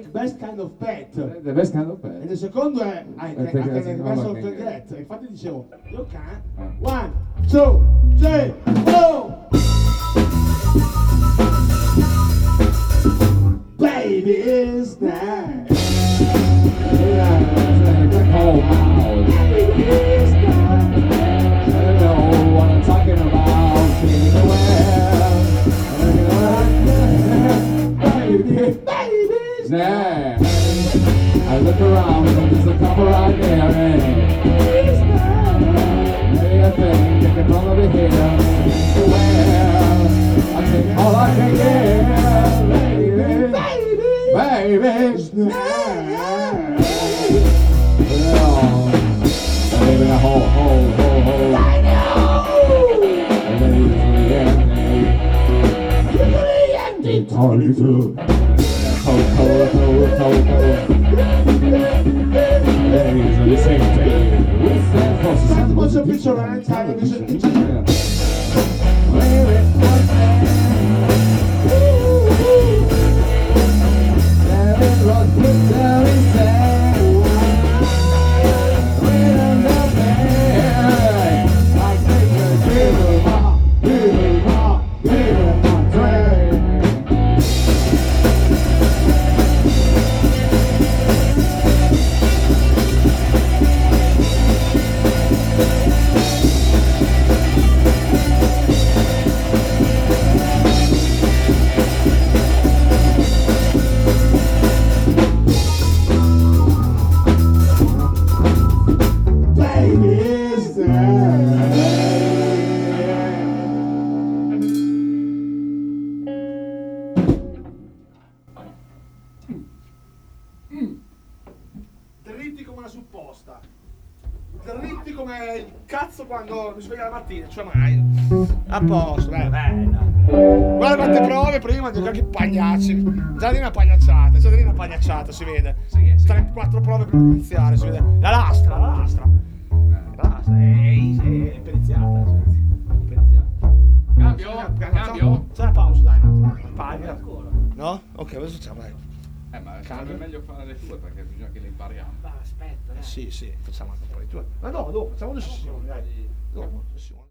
take best kind of pet. The best kind of E pet. il secondo è I can, I can a best of the. E infatti dicevo, you can. Ah. One, two, three, four. Baby is there. now. I look around, but there's a couple right there, and maybe I think they can come over here. Well, I take all I can get, baby, baby, baby. Well, baby, hold, hold, hold, hold. I know. Baby, baby, baby. You're gonna be empty, tall little. Ladies, I'm saying thank you. Once a picture, I'm tired of it. Una supposta. Dritti come il cazzo quando mi sveglia la mattina, cioè mai. A posto, beh, bella. Guarda quante prove prima, dico che pagliacci. Già di una pagliacciata, già di una pagliacciata, si vede. Tre, quattro prove per iniziare, si vede. La lastra, la lastra. La lastra, è, è, è periziata. cioè. Cambio? Cambio? C'è una pausa, dai, un attimo. Paglia. No? Ok, cosa facciamo? Dai. Eh, ma sarebbe meglio fare le tue perché bisogna che le impariamo. Eh, sì, sì, facciamo anche un po' di tue. Ma no, dopo, facciamo due sessioni, dai. Dopo, sessioni.